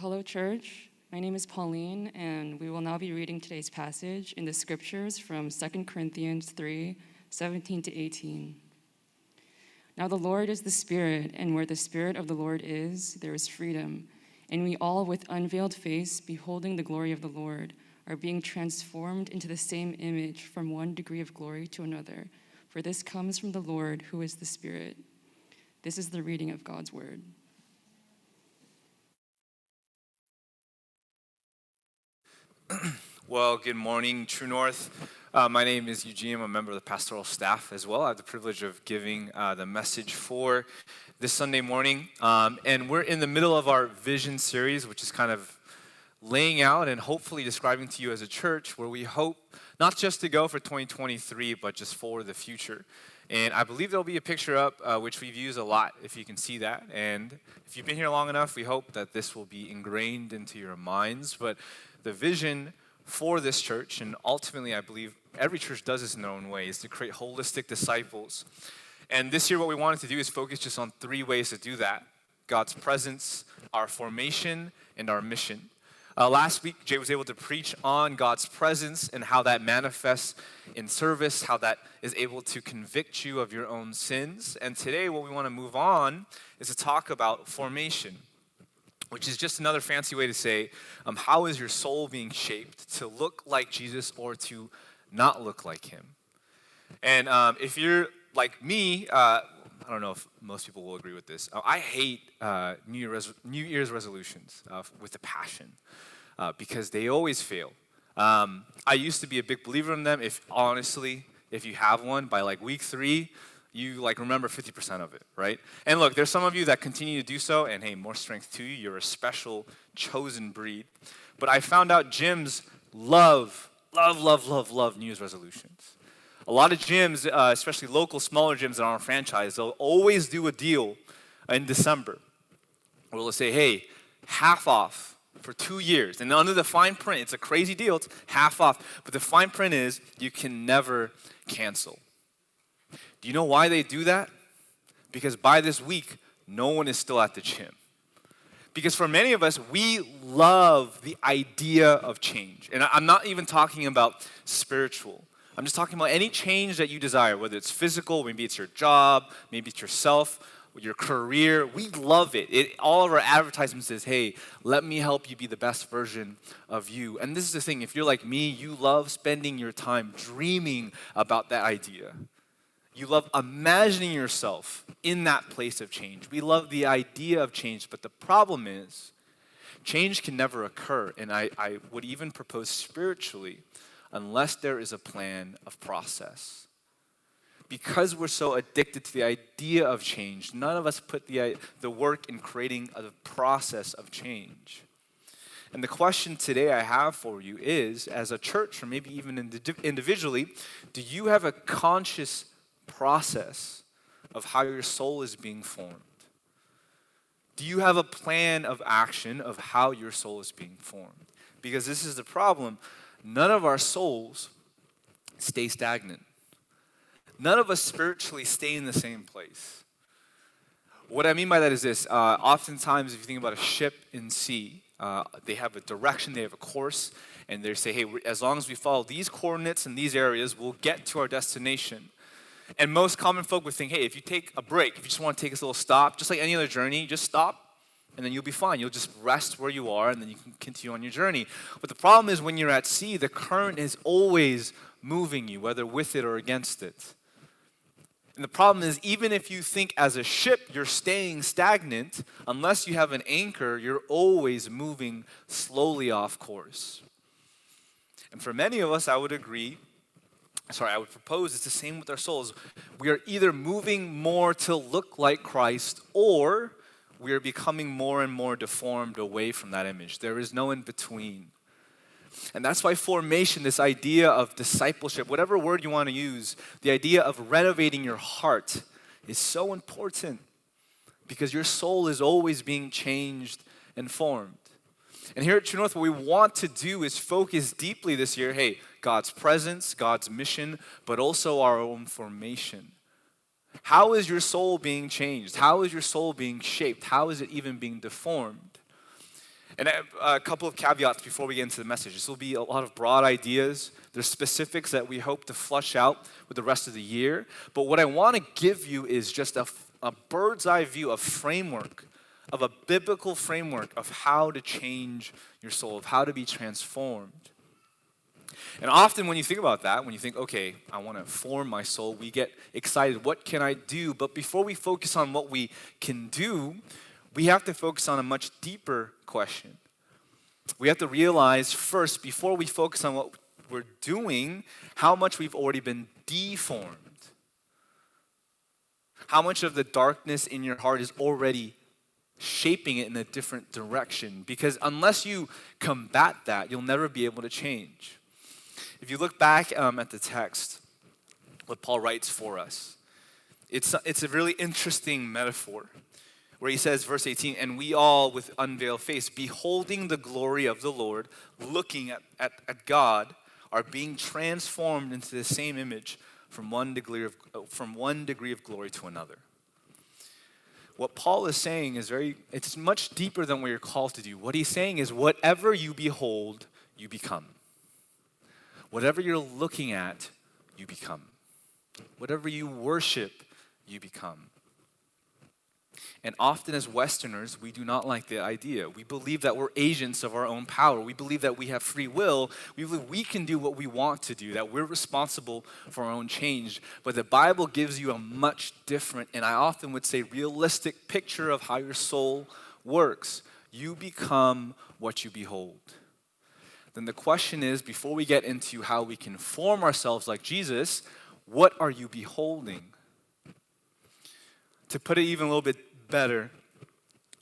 Hello, church. My name is Pauline, and we will now be reading today's passage in the scriptures from 2 Corinthians 3 17 to 18. Now, the Lord is the Spirit, and where the Spirit of the Lord is, there is freedom. And we all, with unveiled face, beholding the glory of the Lord, are being transformed into the same image from one degree of glory to another. For this comes from the Lord, who is the Spirit. This is the reading of God's word. well, good morning, True North. Uh, my name is Eugene. I'm a member of the pastoral staff as well. I have the privilege of giving uh, the message for this Sunday morning. Um, and we're in the middle of our vision series, which is kind of laying out and hopefully describing to you as a church where we hope not just to go for 2023, but just for the future. And I believe there'll be a picture up, uh, which we've used a lot, if you can see that. And if you've been here long enough, we hope that this will be ingrained into your minds. But the vision for this church, and ultimately, I believe every church does this in their own way, is to create holistic disciples. And this year, what we wanted to do is focus just on three ways to do that God's presence, our formation, and our mission. Uh, last week, Jay was able to preach on God's presence and how that manifests in service, how that is able to convict you of your own sins. And today, what we want to move on is to talk about formation which is just another fancy way to say um, how is your soul being shaped to look like Jesus or to not look like him? And um, if you're like me, uh, I don't know if most people will agree with this. Uh, I hate uh, New, Year res- New, Year's resolutions uh, with a passion uh, because they always fail. Um, I used to be a big believer in them. If honestly, if you have one by like week three, you like remember 50% of it, right? And look, there's some of you that continue to do so, and hey, more strength to you. You're a special, chosen breed. But I found out gyms love, love, love, love, love New Year's resolutions. A lot of gyms, uh, especially local, smaller gyms that aren't franchise, they'll always do a deal in December where they'll say, hey, half off for two years. And under the fine print, it's a crazy deal, it's half off. But the fine print is you can never cancel. Do you know why they do that? Because by this week, no one is still at the gym. Because for many of us, we love the idea of change. And I'm not even talking about spiritual. I'm just talking about any change that you desire, whether it's physical, maybe it's your job, maybe it's yourself, your career. We love it. it. All of our advertisements says, hey, let me help you be the best version of you. And this is the thing if you're like me, you love spending your time dreaming about that idea. You love imagining yourself in that place of change. We love the idea of change, but the problem is, change can never occur. And I, I would even propose spiritually, unless there is a plan of process. Because we're so addicted to the idea of change, none of us put the, the work in creating a process of change. And the question today I have for you is as a church, or maybe even individually, do you have a conscious process of how your soul is being formed? Do you have a plan of action of how your soul is being formed? Because this is the problem. None of our souls stay stagnant. None of us spiritually stay in the same place. What I mean by that is this uh, oftentimes, if you think about a ship in sea, uh, they have a direction, they have a course, and they say, hey, as long as we follow these coordinates in these areas, we'll get to our destination. And most common folk would think, hey, if you take a break, if you just want to take a little stop, just like any other journey, just stop and then you'll be fine. You'll just rest where you are and then you can continue on your journey. But the problem is when you're at sea, the current is always moving you, whether with it or against it. And the problem is, even if you think as a ship you're staying stagnant, unless you have an anchor, you're always moving slowly off course. And for many of us, I would agree, sorry, I would propose it's the same with our souls. We are either moving more to look like Christ or we are becoming more and more deformed away from that image. There is no in between. And that's why formation, this idea of discipleship, whatever word you want to use, the idea of renovating your heart is so important because your soul is always being changed and formed. And here at True North, what we want to do is focus deeply this year hey, God's presence, God's mission, but also our own formation. How is your soul being changed? How is your soul being shaped? How is it even being deformed? And a couple of caveats before we get into the message. This will be a lot of broad ideas. There's specifics that we hope to flush out with the rest of the year. But what I want to give you is just a, a bird's eye view, a framework, of a biblical framework of how to change your soul, of how to be transformed. And often when you think about that, when you think, okay, I want to form my soul, we get excited. What can I do? But before we focus on what we can do, we have to focus on a much deeper question. We have to realize first, before we focus on what we're doing, how much we've already been deformed. How much of the darkness in your heart is already shaping it in a different direction. Because unless you combat that, you'll never be able to change. If you look back um, at the text, what Paul writes for us, it's, it's a really interesting metaphor where he says, verse 18, and we all with unveiled face, beholding the glory of the Lord, looking at, at, at God, are being transformed into the same image from one degree of, from one degree of glory to another. What Paul is saying is very, it's much deeper than what you're called to do. What he's saying is, whatever you behold, you become. Whatever you're looking at, you become. Whatever you worship, you become. And often, as Westerners, we do not like the idea. We believe that we're agents of our own power. We believe that we have free will. We believe we can do what we want to do, that we're responsible for our own change. But the Bible gives you a much different, and I often would say, realistic picture of how your soul works. You become what you behold. Then the question is before we get into how we can form ourselves like Jesus, what are you beholding? To put it even a little bit better.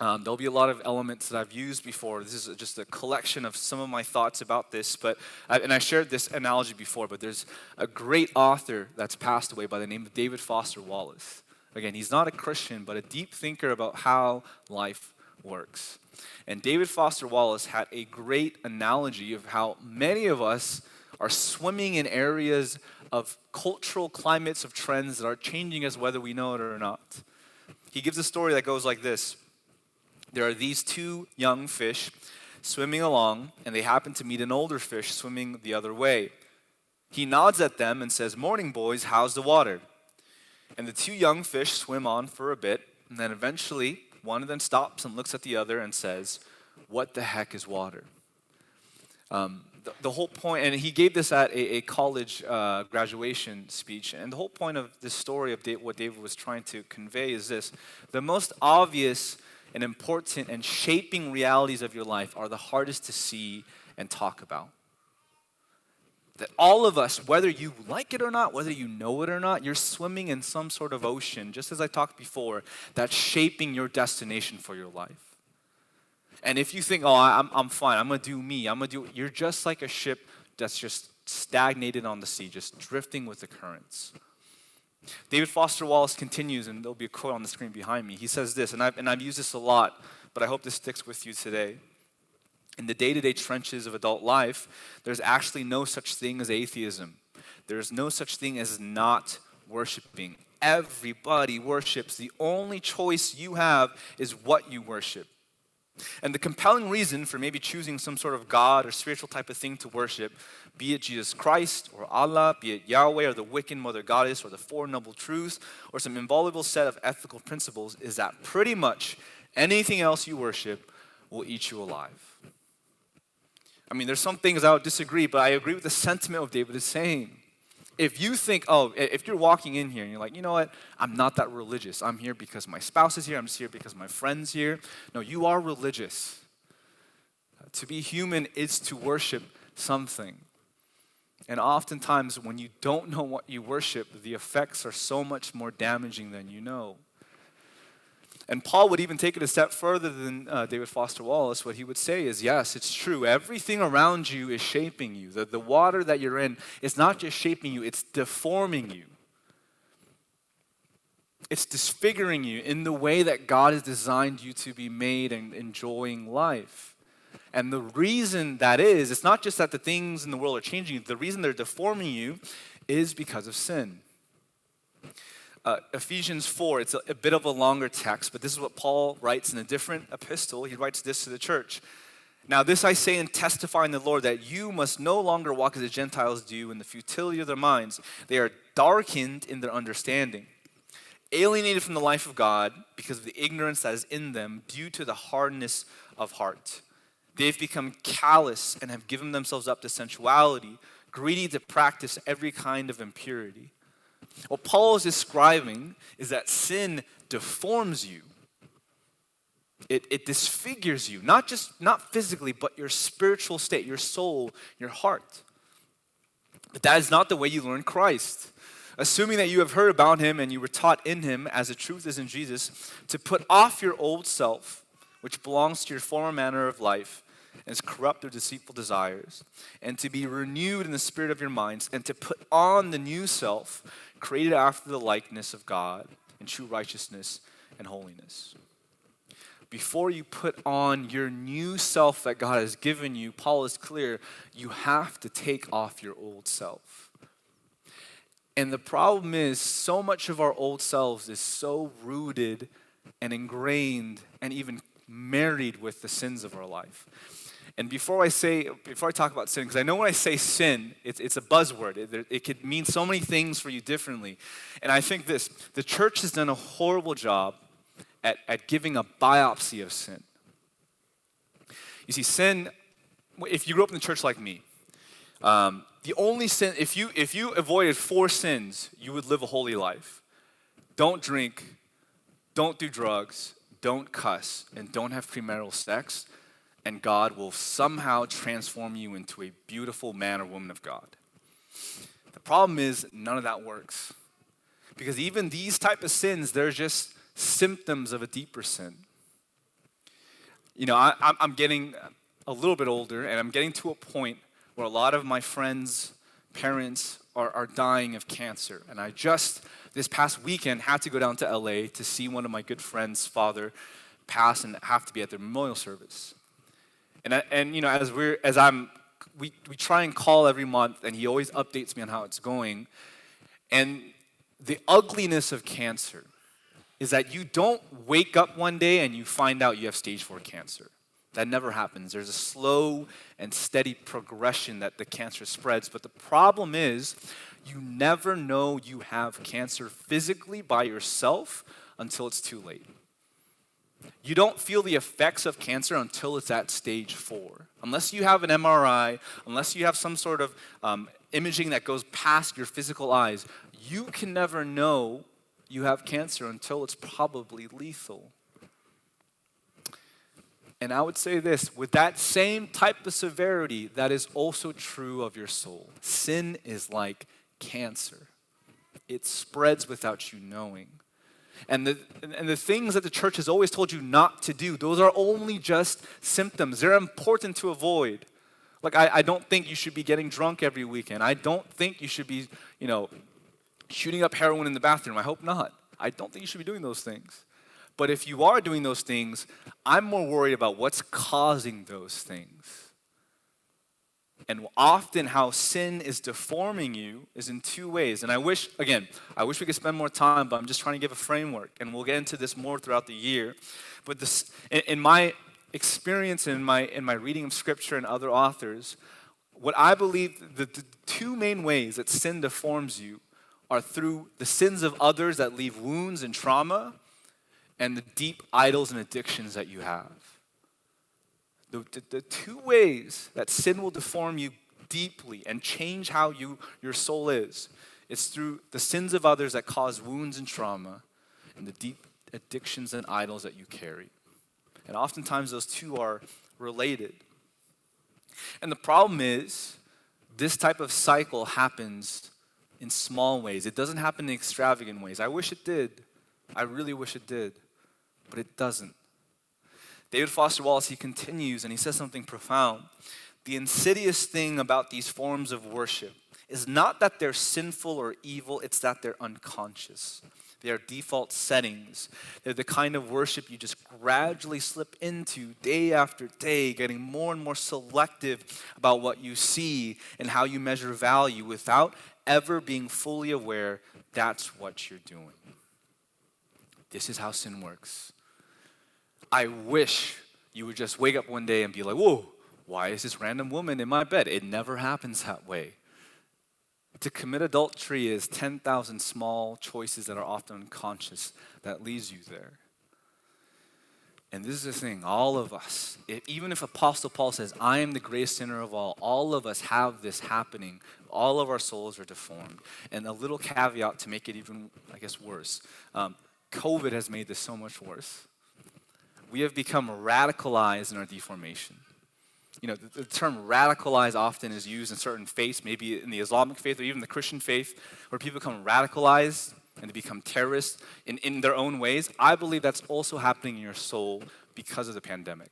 Um, there'll be a lot of elements that I've used before. This is just a collection of some of my thoughts about this. But and I shared this analogy before. But there's a great author that's passed away by the name of David Foster Wallace. Again, he's not a Christian, but a deep thinker about how life works. And David Foster Wallace had a great analogy of how many of us are swimming in areas of cultural climates of trends that are changing us whether we know it or not. He gives a story that goes like this There are these two young fish swimming along, and they happen to meet an older fish swimming the other way. He nods at them and says, Morning, boys, how's the water? And the two young fish swim on for a bit, and then eventually one of them stops and looks at the other and says, What the heck is water? Um, the, the, whole point, and he gave this at a, a college uh, graduation speech, and the whole point of this story of what David was trying to convey is this the most obvious and important and shaping realities of your life are the hardest to see and talk about. That all of us, whether you like it or not, whether you know it or not, you're swimming in some sort of ocean, just as I talked before, that's shaping your destination for your life. And if you think, oh, I'm, I'm fine, I'm going to do me, I'm going to do, you're just like a ship that's just stagnated on the sea, just drifting with the currents. David Foster Wallace continues, and there'll be a quote on the screen behind me. He says this, and I've, and I've used this a lot, but I hope this sticks with you today. In the day to day trenches of adult life, there's actually no such thing as atheism. There's no such thing as not worshiping. Everybody worships. The only choice you have is what you worship. And the compelling reason for maybe choosing some sort of God or spiritual type of thing to worship, be it Jesus Christ or Allah, be it Yahweh or the Wiccan Mother Goddess or the Four Noble Truths or some inviolable set of ethical principles, is that pretty much anything else you worship will eat you alive. I mean, there's some things I would disagree, but I agree with the sentiment of David is saying if you think, oh, if you're walking in here and you're like, you know what, I'm not that religious. I'm here because my spouse is here. I'm just here because my friend's here. No, you are religious. To be human is to worship something. And oftentimes, when you don't know what you worship, the effects are so much more damaging than you know. And Paul would even take it a step further than uh, David Foster Wallace. What he would say is, yes, it's true. Everything around you is shaping you. The, the water that you're in is not just shaping you, it's deforming you. It's disfiguring you in the way that God has designed you to be made and enjoying life. And the reason that is, it's not just that the things in the world are changing, the reason they're deforming you is because of sin. Uh, Ephesians 4, it's a, a, bit of a longer text, but this is what Paul writes in a different epistle. He writes this to the church. Now, this I say and testify in the Lord that you must no longer walk as the Gentiles do in the futility of their minds. They are darkened in their understanding, alienated from the life of God because of the ignorance that is in them due to the hardness of heart. They've become callous and have given themselves up to sensuality, greedy to practice every kind of impurity. What Paul is describing is that sin deforms you it, it disfigures you, not just not physically, but your spiritual state, your soul, your heart. But that is not the way you learn Christ. Assuming that you have heard about him and you were taught in him, as the truth is in Jesus, to put off your old self, which belongs to your former manner of life and is corrupt through deceitful desires, and to be renewed in the spirit of your minds, and to put on the new self, created after the likeness of God in true righteousness and holiness before you put on your new self that God has given you, Paul is clear, you have to take off your old self. And the problem is, so much of our old selves is so rooted and ingrained and even married with the sins of our life. And before I say, before I talk about sin, because I know when I say sin, it's, it's a buzzword. It, it could mean so many things for you differently. And I think this the church has done a horrible job at, at giving a biopsy of sin. You see, sin, if you grew up in the church like me, um, the only sin, if you, if you avoided four sins, you would live a holy life. Don't drink, don't do drugs, don't cuss, and don't have premarital sex, and God will somehow transform you into a beautiful man or woman of God. The problem is none of that works. Because even these type of sins, they're just symptoms of a deeper sin. You know, I, I'm getting a little bit older, and I'm getting to a point where a lot of my friends' parents are, are dying of cancer. And I just, this past weekend, had to go down to LA to see one of my good friends' father pass and have to be at their memorial service. And, and you know, as we're, as I'm, we, we try and call every month, and he always updates me on how it's going. And the ugliness of cancer is that you don't wake up one day and you find out you have stage four cancer. That never happens. There's a slow and steady progression that the cancer spreads. But the problem is, you never know you have cancer physically by yourself until it's too late. You don't feel the effects of cancer until it's at stage four. Unless you have an MRI, unless you have some sort of um, imaging that goes past your physical eyes, you can never know you have cancer until it's probably lethal. And I would say this with that same type of severity, that is also true of your soul. Sin is like cancer, it spreads without you knowing. And the, and the things that the church has always told you not to do, those are only just symptoms. They're important to avoid. Like, I, I don't think you should be getting drunk every weekend. I don't think you should be, you know, shooting up heroin in the bathroom. I hope not. I don't think you should be doing those things. But if you are doing those things, I'm more worried about what's causing those things. And often, how sin is deforming you is in two ways. And I wish, again, I wish we could spend more time, but I'm just trying to give a framework. And we'll get into this more throughout the year. But this, in, my experience, in my, in my reading of scripture and other authors, what I believe the two main ways that sin deforms you are through the sins of others that leave wounds and trauma and the deep idols and addictions that you have. The, the, the, two ways that sin will deform you deeply and change how you, your soul is it's through the sins of others that cause wounds and trauma and the deep addictions and idols that you carry. And oftentimes those two are related. And the problem is, this type of cycle happens in small ways. It doesn't happen in extravagant ways. I wish it did. I really wish it did. But it doesn't. David Foster Wallace, he continues and he says something profound. The insidious thing about these forms of worship is not that they're sinful or evil, it's that they're unconscious. They are default settings. They're the kind of worship you just gradually slip into day after day, getting more and more selective about what you see and how you measure value without ever being fully aware that's what you're doing. This is how sin works. I wish you would just wake up one day and be like, whoa, why is this random woman in my bed? It never happens that way. To commit adultery is 10,000 small choices that are often unconscious that leads you there. And this is the thing, all of us, if, even if Apostle Paul says, I am the greatest sinner of all, all of us have this happening. All of our souls are deformed. And a little caveat to make it even, I guess, worse um, COVID has made this so much worse. We have become radicalized in our deformation. You know, the, the term radicalized often is used in certain faiths, maybe in the Islamic faith or even the Christian faith, where people become radicalized and they become terrorists in, in their own ways, I believe that's also happening in your soul because of the pandemic.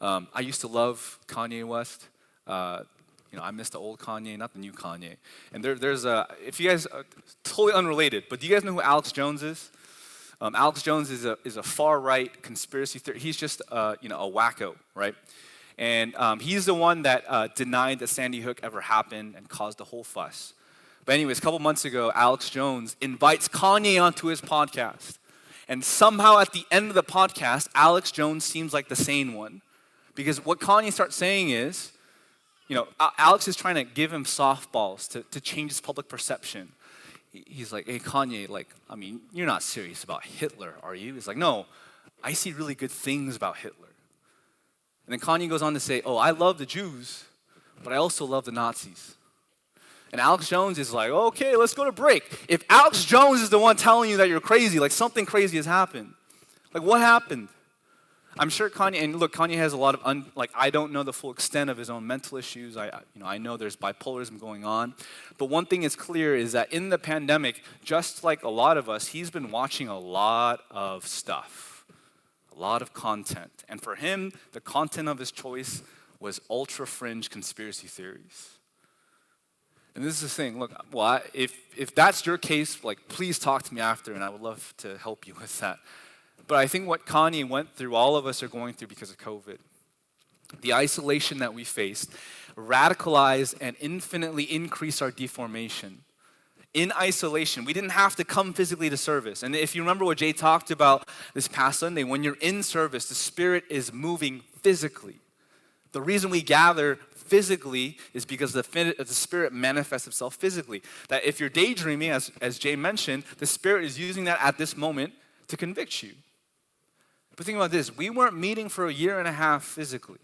Um, I used to love Kanye West. Uh, you know, I miss the old Kanye, not the new Kanye. And there, there's a, if you guys, uh, totally unrelated, but do you guys know who Alex Jones is? Um, Alex Jones is a, is a far right conspiracy theory. He's just, uh, you know, a wacko, right? And um, he's the one that uh, denied that Sandy Hook ever happened and caused the whole fuss. But, anyways, a couple months ago, Alex Jones invites Kanye onto his podcast. And somehow at the end of the podcast, Alex Jones seems like the sane one. Because what Kanye starts saying is, you know, Alex is trying to give him softballs to, to change his public perception. He's like, hey, Kanye, like, I mean, you're not serious about Hitler, are you? He's like, no, I see really good things about Hitler. And then Kanye goes on to say, oh, I love the Jews, but I also love the Nazis. And Alex Jones is like, okay, let's go to break. If Alex Jones is the one telling you that you're crazy, like something crazy has happened. Like what happened? I'm sure Kanye, and look, Kanye has a lot of, un, like, I don't know the full extent of his own mental issues. I, you know, I know there's bipolarism going on. But one thing is clear is that in the pandemic, just like a lot of us, he's been watching a lot of stuff, a lot of content. And for him, the content of his choice was ultra fringe conspiracy theories. And this is the thing. Look, well, I, if if that's your case, like, please talk to me after, and I would love to help you with that. But I think what Kanye went through, all of us are going through because of COVID. The isolation that we faced radicalized and infinitely increased our deformation. In isolation, we didn't have to come physically to service. And if you remember what Jay talked about this past Sunday, when you're in service, the Spirit is moving physically. The reason we gather physically is because the, the Spirit manifests itself physically. That if you're daydreaming, as, as Jay mentioned, the Spirit is using that at this moment to convict you. But think about this we weren't meeting for a year and a half physically.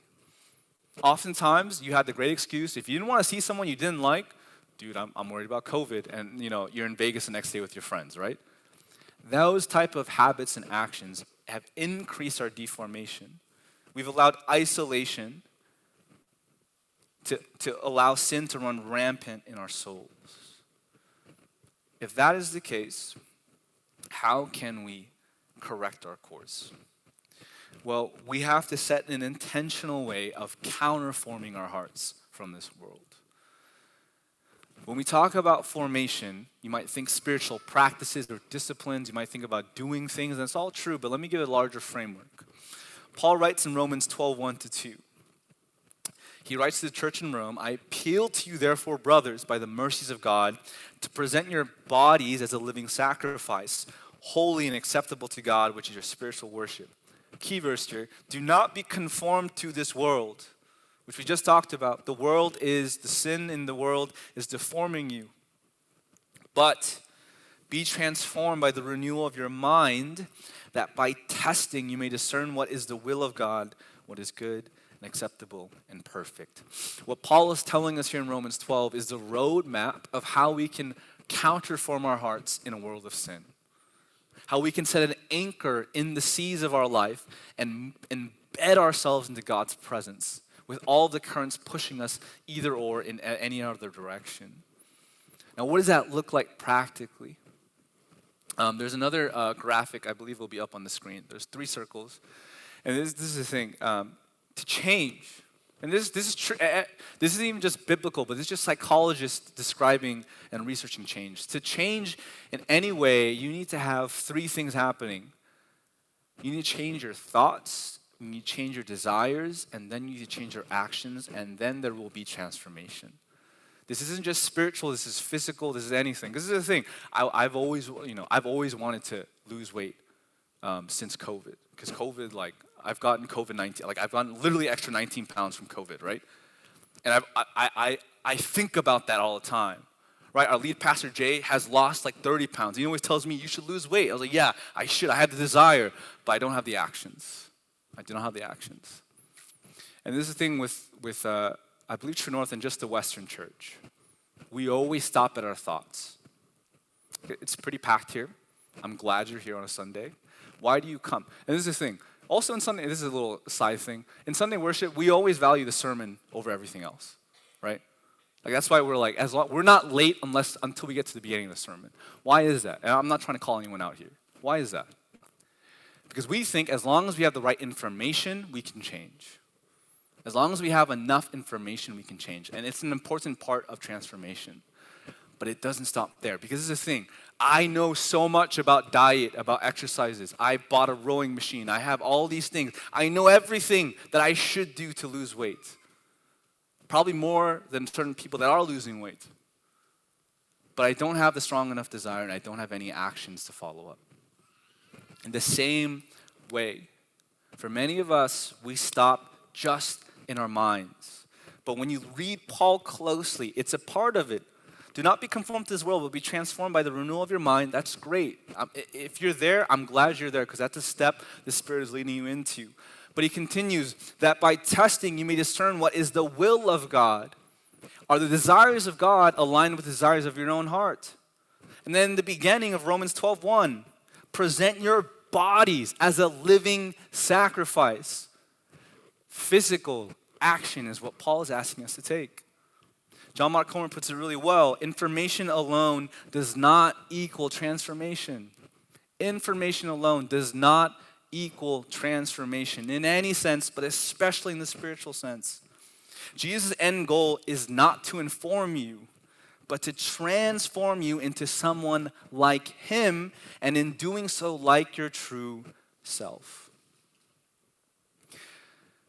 Oftentimes, you had the great excuse if you didn't want to see someone you didn't like, dude, I'm, I'm worried about COVID, and you know, you're in Vegas the next day with your friends, right? Those type of habits and actions have increased our deformation. We've allowed isolation to, to allow sin to run rampant in our souls. If that is the case, how can we correct our course? Well, we have to set an intentional way of counterforming our hearts from this world. When we talk about formation, you might think spiritual practices or disciplines, you might think about doing things, and it's all true, but let me give a larger framework. Paul writes in Romans 12 1 to 2. He writes to the church in Rome I appeal to you, therefore, brothers, by the mercies of God, to present your bodies as a living sacrifice, holy and acceptable to God, which is your spiritual worship. Key verse here do not be conformed to this world, which we just talked about. The world is, the sin in the world is deforming you. But be transformed by the renewal of your mind, that by testing you may discern what is the will of God, what is good and acceptable and perfect. What Paul is telling us here in Romans 12 is the roadmap of how we can counterform our hearts in a world of sin. How we can set an anchor in the seas of our life and embed ourselves into God's presence with all the currents pushing us either or in any other direction. Now, what does that look like practically? Um, there's another uh, graphic I believe will be up on the screen. There's three circles. And this, this is the thing. Um, to change. And this, this, is tr- eh, eh, this isn't even just biblical, but it's just psychologists describing and researching change. To change in any way, you need to have three things happening. You need to change your thoughts, you need to change your desires, and then you need to change your actions, and then there will be transformation. This isn't just spiritual, this is physical, this is anything. This is the thing. I, have always, you know, I've always wanted to lose weight um, since COVID. Because COVID, like, I've gotten COVID 19, like I've gotten literally extra 19 pounds from COVID, right? And I've, I, I, I think about that all the time, right? Our lead pastor, Jay, has lost like 30 pounds. He always tells me, you should lose weight. I was like, yeah, I should. I have the desire, but I don't have the actions. I do not have the actions. And this is the thing with, with uh, I believe, True North and just the Western church. We always stop at our thoughts. It's pretty packed here. I'm glad you're here on a Sunday. Why do you come? And this is the thing. Also in Sunday, this is a little side thing. In Sunday worship, we always value the sermon over everything else, right? Like that's why we're like, as long, we're not late unless until we get to the beginning of the sermon. Why is that? And I'm not trying to call anyone out here. Why is that? Because we think as long as we have the right information, we can change. As long as we have enough information, we can change. And it's an important part of transformation. But it doesn't stop there because this is the thing. I know so much about diet, about exercises. I bought a rowing machine. I have all these things. I know everything that I should do to lose weight. Probably more than certain people that are losing weight. But I don't have the strong enough desire and I don't have any actions to follow up. In the same way, for many of us, we stop just in our minds. But when you read Paul closely, it's a part of it do not be conformed to this world, but be transformed by the renewal of your mind. That's great. Um, if you're there, I'm glad you're there because that's a step the Spirit is leading you into. But he continues that by testing, you may discern what is the will of God. Are the desires of God aligned with the desires of your own heart? And then the beginning of Romans 12 1 present your bodies as a living sacrifice. Physical action is what Paul is asking us to take. John Mark Comer puts it really well information alone does not equal transformation. Information alone does not equal transformation in any sense, but especially in the spiritual sense. Jesus' end goal is not to inform you, but to transform you into someone like Him, and in doing so, like your true self.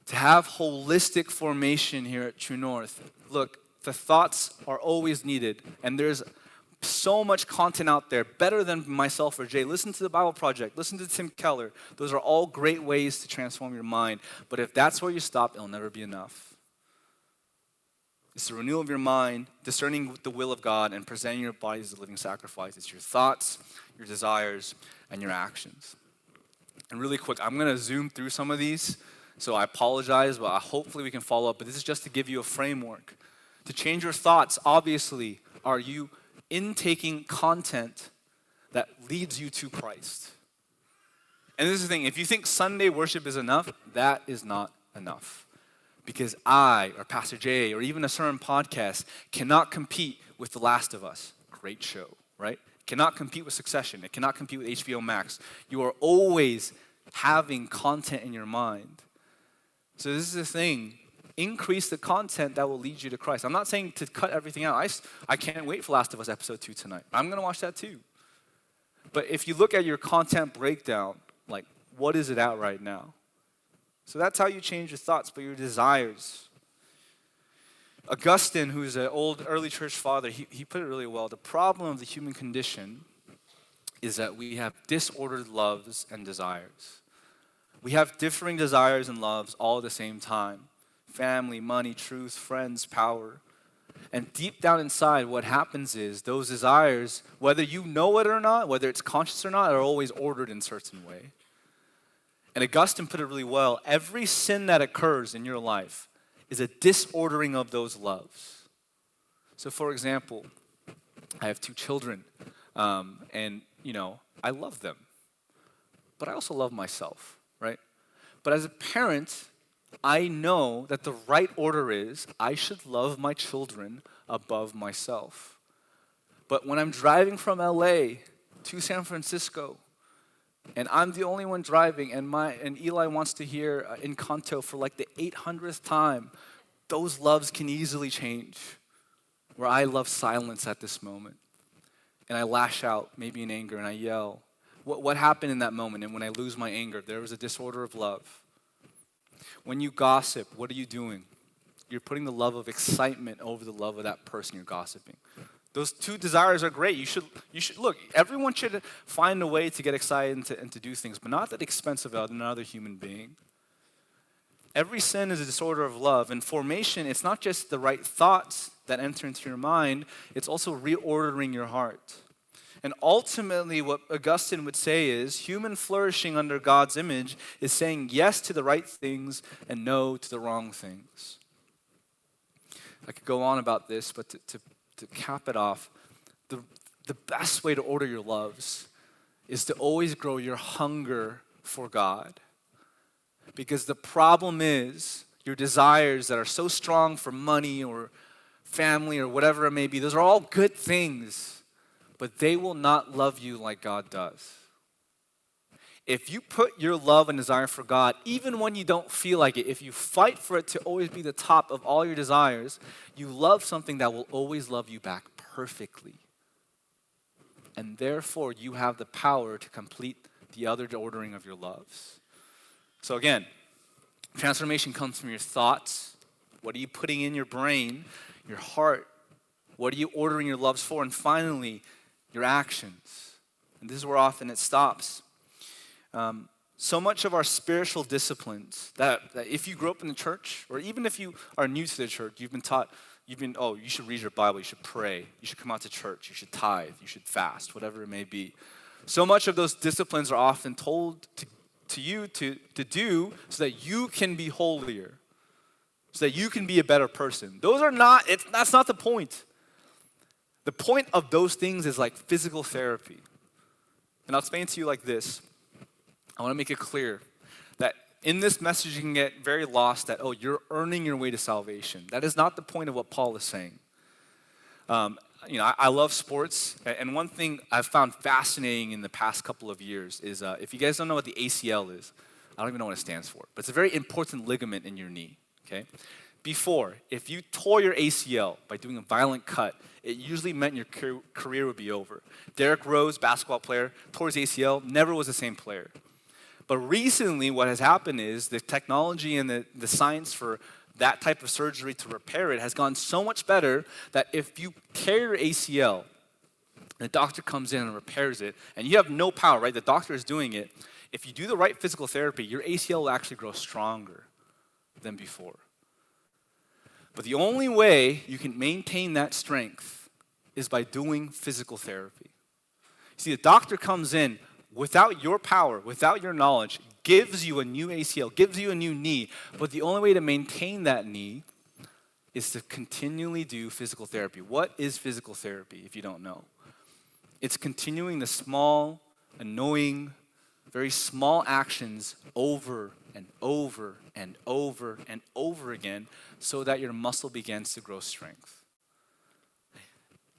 To have holistic formation here at True North, look, the thoughts are always needed. And there's so much content out there, better than myself or Jay. Listen to the Bible Project, listen to Tim Keller. Those are all great ways to transform your mind. But if that's where you stop, it'll never be enough. It's the renewal of your mind, discerning the will of God, and presenting your body as a living sacrifice. It's your thoughts, your desires, and your actions. And really quick, I'm going to zoom through some of these. So I apologize, but hopefully we can follow up. But this is just to give you a framework to change your thoughts, obviously, are you intaking content that leads you to Christ? And this is the thing if you think Sunday worship is enough, that is not enough. Because I, or Pastor Jay, or even a sermon podcast cannot compete with The Last of Us. Great show, right? cannot compete with Succession. It cannot compete with HBO Max. You are always having content in your mind. So, this is the thing increase the content that will lead you to Christ. I'm not saying to cut everything out. I, I can't wait for Last of Us episode 2 tonight. I'm going to watch that too. But if you look at your content breakdown, like what is it at right now? So that's how you change your thoughts, but your desires. Augustine, who's an old early church father, he, he put it really well. The problem of the human condition is that we have disordered loves and desires. We have differing desires and loves all at the same time family, money, truth, friends, power. And deep down inside, what happens is those desires, whether you know it or not, whether it's conscious or not, are always ordered in a certain way. And Augustine put it really well every sin that occurs in your life is a disordering of those loves. So, for example, I have two children, um, and, you know, I love them, but I also love myself, right? But as a parent, I know that the right order is I should love my children above myself. But when I'm driving from LA to San Francisco, and I'm the only one driving, and my and Eli wants to hear uh, Encanto for like the 800th time, those loves can easily change. Where I love silence at this moment, and I lash out, maybe in anger, and I yell. What, what happened in that moment? And when I lose my anger, there was a disorder of love. When you gossip, what are you doing? You're putting the love of excitement over the love of that person you're gossiping. Those two desires are great. You should, you should look, everyone should find a way to get excited and to, and to do things, but not at the expense of another human being. Every sin is a disorder of love. And formation, it's not just the right thoughts that enter into your mind, it's also reordering your heart. And ultimately, what Augustine would say is human flourishing under God's image is saying yes to the right things and no to the wrong things. I could go on about this, but to, to, to cap it off, the, the best way to order your loves is to always grow your hunger for God. Because the problem is your desires that are so strong for money or family or whatever it may be, those are all good things, but they will not love you like God does. If you put your love and desire for God, even when you don't feel like it, if you fight for it to always be the top of all your desires, you love something that will always love you back perfectly. And therefore, you have the power to complete the other ordering of your loves. So, again, transformation comes from your thoughts. What are you putting in your brain, your heart? What are you ordering your loves for? And finally, your actions. And this is where often it stops. Um, so much of our spiritual disciplines that, that if you grew up in the church, or even if you are new to the church, you've been taught, you've been, oh, you should read your Bible, you should pray, you should come out to church, you should tithe, you should fast, whatever it may be. So much of those disciplines are often told to, to you to, to do so that you can be holier, so that you can be a better person. Those are not, it's, that's not the point. The point of those things is like physical therapy. And I'll explain to you like this. I want to make it clear that in this message you can get very lost that, oh, you're earning your way to salvation. That is not the point of what Paul is saying. Um, you know, I, I, love sports, and one thing I've found fascinating in the past couple of years is uh, if you guys don't know what the ACL is, I don't even know what it stands for, but it's a very important ligament in your knee, okay? Before, if you tore your ACL by doing a violent cut, it usually meant your career would be over. Derrick Rose, basketball player, tore his ACL, never was the same player. But recently, what has happened is the technology and the, the science for that type of surgery to repair it has gone so much better that if you tear your ACL, the doctor comes in and repairs it, and you have no power, right? The doctor is doing it. If you do the right physical therapy, your ACL will actually grow stronger than before. But the only way you can maintain that strength is by doing physical therapy. See, the doctor comes in without your power, without your knowledge, gives you a new ACL, gives you a new knee. But the only way to maintain that knee is to continually do physical therapy. What is physical therapy if you don't know? It's continuing the small, annoying, very small actions over and over and over and over again so that your muscle begins to grow strength.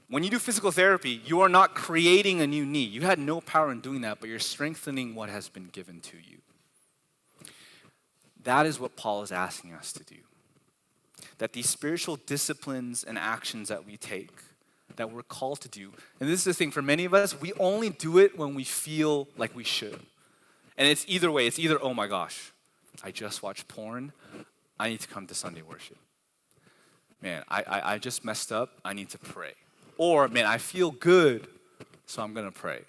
When you do physical therapy, you are not creating a new knee. You had no power in doing that, but you're strengthening what has been given to you. That is what Paul is asking us to do. That these spiritual disciplines and actions that we take, that we're called to do, and this is the thing for many of us, we only do it when we feel like we should. And it's either way, it's either, oh my gosh, I just watched porn, I need to come to Sunday worship. Man, I, I, I just messed up, I need to pray. Or, man, I feel good, so I'm going to pray.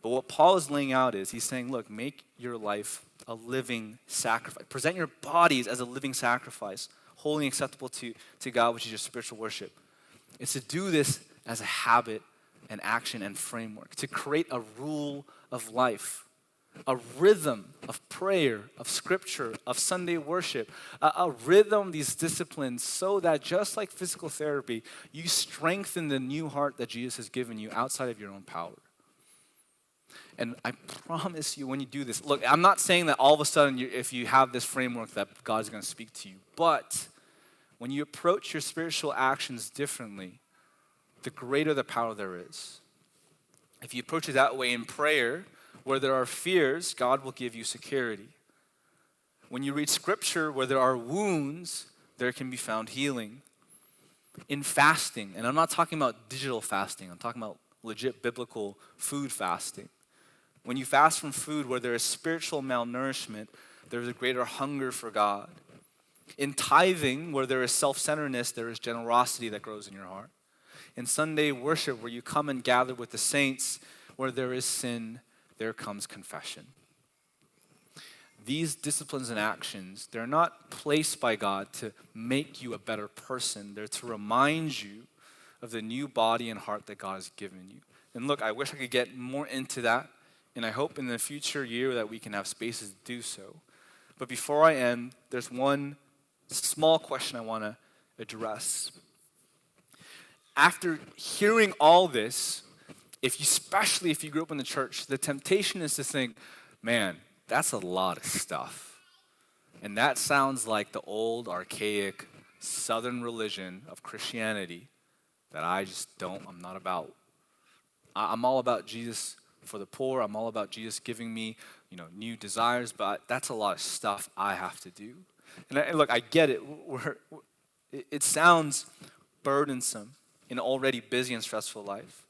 But what Paul is laying out is he's saying, look, make your life a living sacrifice. Present your bodies as a living sacrifice, holy and acceptable to, to God, which is your spiritual worship. It's to do this as a habit and action and framework, to create a rule of life a rhythm of prayer, of scripture, of Sunday worship, a, a, rhythm, these disciplines, so that just like physical therapy, you strengthen the new heart that Jesus has given you outside of your own power. And I promise you, when you do this, look, I'm not saying that all of a sudden, you, if you have this framework, that God is going to speak to you, but when you approach your spiritual actions differently, the greater the power there is. If you approach it that way in prayer, where there are fears, God will give you security. When you read scripture where there are wounds, there can be found healing. In fasting, and I'm not talking about digital fasting, I'm talking about legit biblical food fasting. When you fast from food where there is spiritual malnourishment, there is a greater hunger for God. In tithing, where there is self centeredness, there is generosity that grows in your heart. In Sunday worship, where you come and gather with the saints, where there is sin, there comes confession. these disciplines and actions, they're not placed by God to make you a better person. They're to remind you of the new body and heart that God has given you. And look, I wish I could get more into that, and I hope in the future year that we can have spaces to do so. But before I end, there's one small question I want to address. After hearing all this, if you, especially if you grew up in the church, the temptation is to think, man, that's a lot of stuff. And that sounds like the old, archaic, southern religion of Christianity that I just don't, I'm not about. I'm all about Jesus for the poor. I'm all about Jesus giving me, you know, new desires, but that's a lot of stuff I have to do. And, I, and look, I get it. We're, it. Sounds burdensome an already busy and stressful life.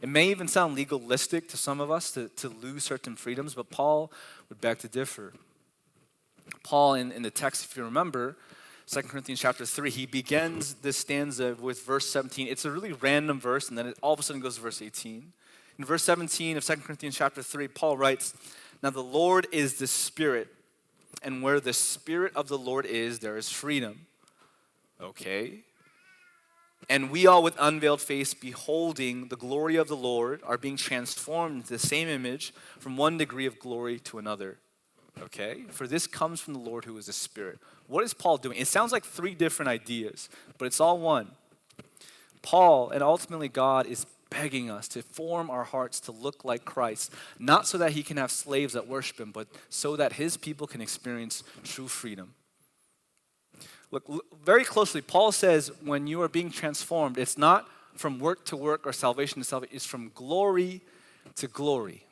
It may even sound legalistic to some of us to, to lose certain freedoms, but Paul would beg to differ. Paul, in, in the text, if you remember, 2 Corinthians chapter 3, he begins this stanza with verse 17. It's a really random verse, and then it all of a sudden goes to verse 18. In verse 17 of 2 Corinthians chapter 3, Paul writes, Now the Lord is the Spirit, and where the Spirit of the Lord is, there is freedom. Okay. And we all, with unveiled face, beholding the glory of the Lord, are being transformed into the same image from one degree of glory to another. Okay? For this comes from the Lord who is a spirit. What is Paul doing? It sounds like three different ideas, but it's all one. Paul and ultimately God is begging us to form our hearts to look like Christ, not so that he can have slaves that worship him, but so that his people can experience true freedom. Look, look very closely. Paul says when you are being transformed, it's not from work to work or salvation to salvation, it's from glory to glory.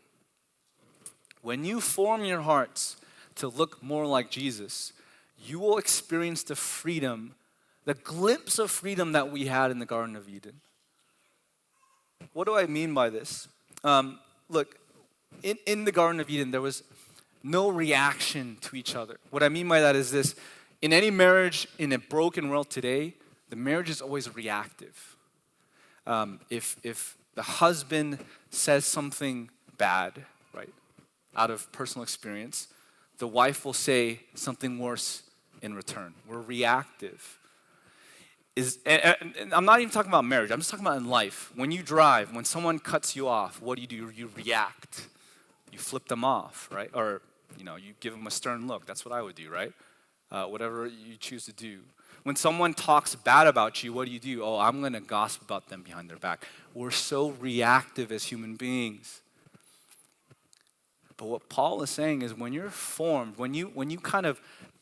When you form your hearts to look more like Jesus, you will experience the freedom, the glimpse of freedom that we had in the Garden of Eden. What do I mean by this? Um, look, in, in the Garden of Eden, there was no reaction to each other. What I mean by that is this in any marriage in a broken world today, the marriage is always reactive. Um, if, if the husband says something bad, right, out of personal experience, the wife will say something worse in return. We're reactive. Is, and, and I'm not even talking about marriage, I'm just talking about in life. When you drive, when someone cuts you off, what do you do? You react. You flip them off, right? Or, you know, you give them a stern look. That's what I would do, right? Uh, whatever you choose to do. When someone talks bad about you, what do you do? Oh, I'm going to gossip about them behind their back. We're so reactive as human beings. But what Paul is saying is when you're formed, when you, when you kind of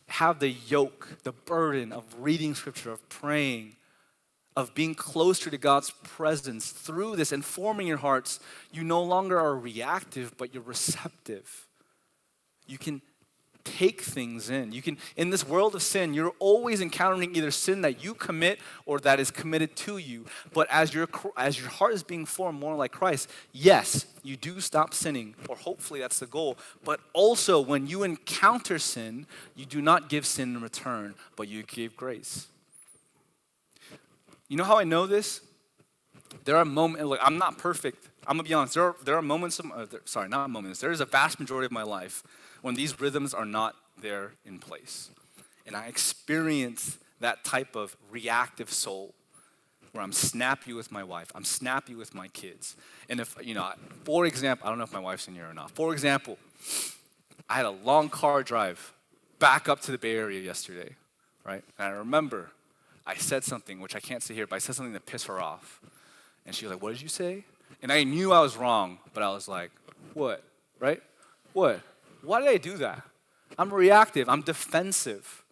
have the yoke, the burden of reading scripture, of praying, of being closer to God's presence through this and forming your hearts, you no longer are reactive, but you're receptive. You can take things in. You can in this world of sin, you're always encountering either sin that you commit or that is committed to you. But as your as your heart is being formed more like Christ, yes, you do stop sinning, or hopefully that's the goal. But also when you encounter sin, you do not give sin in return, but you give grace. You know how I know this? There are moments, look, I'm not perfect. I'm gonna be honest. There are, there are moments of, uh, there, sorry, not moments. There is a vast majority of my life when these rhythms are not there in place. And I experience that type of reactive soul where I'm snappy with my wife, I'm snappy with my kids. And if, you know, for example, I don't know if my wife's in here or not. For example, I had a long car drive back up to the Bay Area yesterday, right? And I remember I said something, which I can't say here, but I said something that pissed her off. And she was like, What did you say? And I knew I was wrong, but I was like, What? Right? What? Why did I do that? I'm reactive, I'm defensive.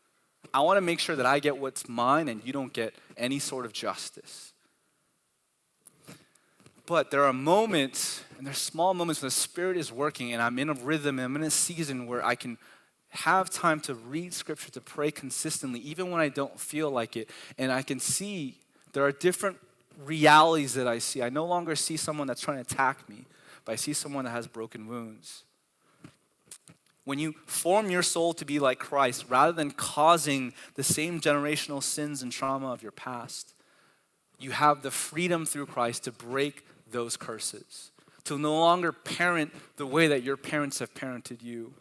I want to make sure that I get what's mine and you don't get any sort of justice. But there are moments, and there's small moments when the Spirit is working and I'm in a rhythm, and I'm in a season where I can have time to read Scripture, to pray consistently, even when I don't feel like it. And I can see there are different realities that I see. I no longer see someone that's trying to attack me, but I see someone that has broken wounds when you form your soul to be like Christ, rather than causing the same generational sins and trauma of your past, you have the freedom through Christ to break those curses, to no longer parent the way that your parents have parented you.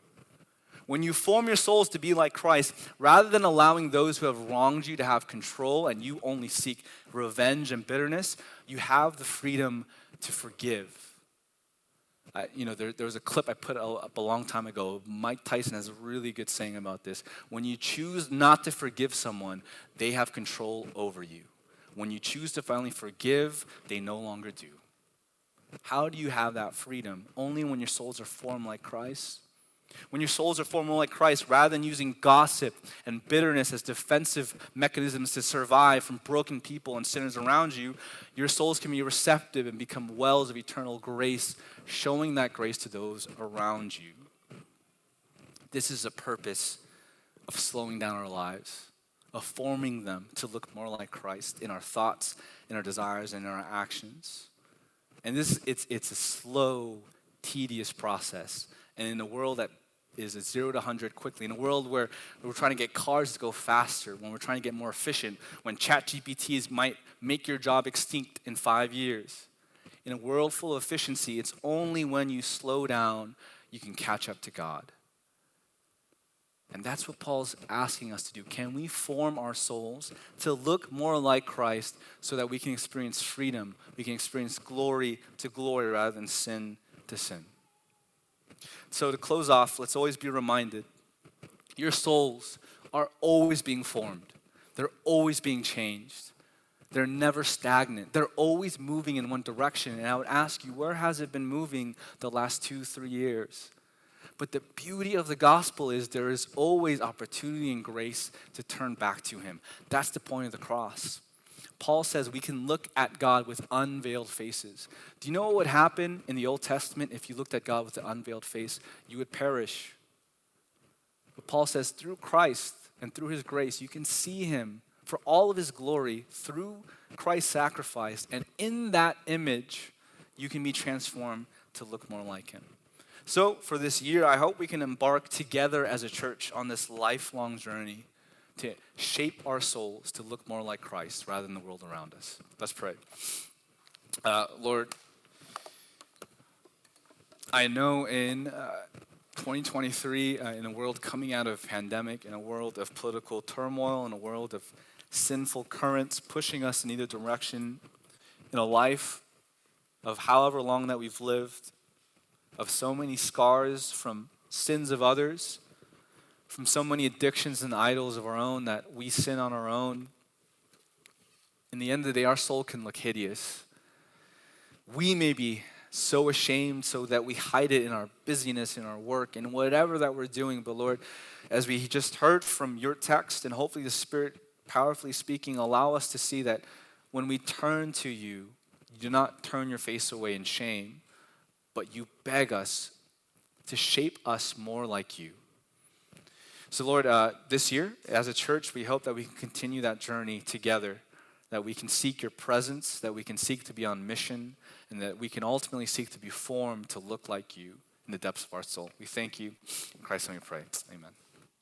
When you form your souls to be like Christ, rather than allowing those who have wronged you to have control and you only seek revenge and bitterness, you have the freedom to forgive. I, you know, there, there was a clip I put up a long time ago. Mike Tyson has a really good saying about this. When you choose not to forgive someone, they have control over you. When you choose to finally forgive, they no longer do. How do you have that freedom? Only when your souls are formed like Christ. When your souls are formed more like Christ, rather than using gossip and bitterness as defensive mechanisms to survive from broken people and sinners around you, your souls can be receptive and become wells of eternal grace, showing that grace to those around you. This is a purpose of slowing down our lives, of forming them to look more like Christ in our thoughts, in our desires, and in our actions. And this it's it's a slow, tedious process. And in a world that is a zero to 100 quickly. In a world where we're trying to get cars to go faster, when we're trying to get more efficient, when chat GPTs might make your job extinct in five years. In a world full of efficiency, it's only when you slow down you can catch up to God. And that's what Paul's asking us to do. Can we form our souls to look more like Christ so that we can experience freedom? We can experience glory to glory rather than sin to sin. So, to close off, let's always be reminded your souls are always being formed, they're always being changed. They're never stagnant. They're always moving in one direction. And I would ask you, where has it been moving the last two, three years? But the beauty of the gospel is there is always opportunity and grace to turn back to Him. That's the point of the cross. Paul says we can look at God with unveiled faces. Do you know what would happen in the Old Testament if you looked at God with an unveiled face? You would perish. But Paul says through Christ and through his grace, you can see him for all of his glory through Christ's sacrifice. And in that image, you can be transformed to look more like him. So, for this year, I hope we can embark together as a church on this lifelong journey to shape our souls to look more like Christ rather than the world around us. Let's pray. Uh, Lord, I know in uh, 2023, uh, in a world coming out of pandemic, in a world of political turmoil, in a world of sinful currents pushing us in either direction, in a life of however long that we've lived, of so many scars from sins of others, from so many addictions and idols of our own that we sin on our own. In the end of the day, our soul can look hideous. We may be so ashamed so that we hide it in our busyness, in our work, in whatever that we're doing. But Lord, as we just heard from your text, and hopefully the Spirit powerfully speaking, allow us to see that when we turn to you, you do not turn your face away in shame, but you beg us to shape us more like you. So, Lord, uh, this year, as a church, we hope that we can continue that journey together, that we can seek your presence, that we can seek to be on mission, and that we can ultimately seek to be formed to look like you in the depths of our soul. We thank you. In Christ's name we pray. Amen.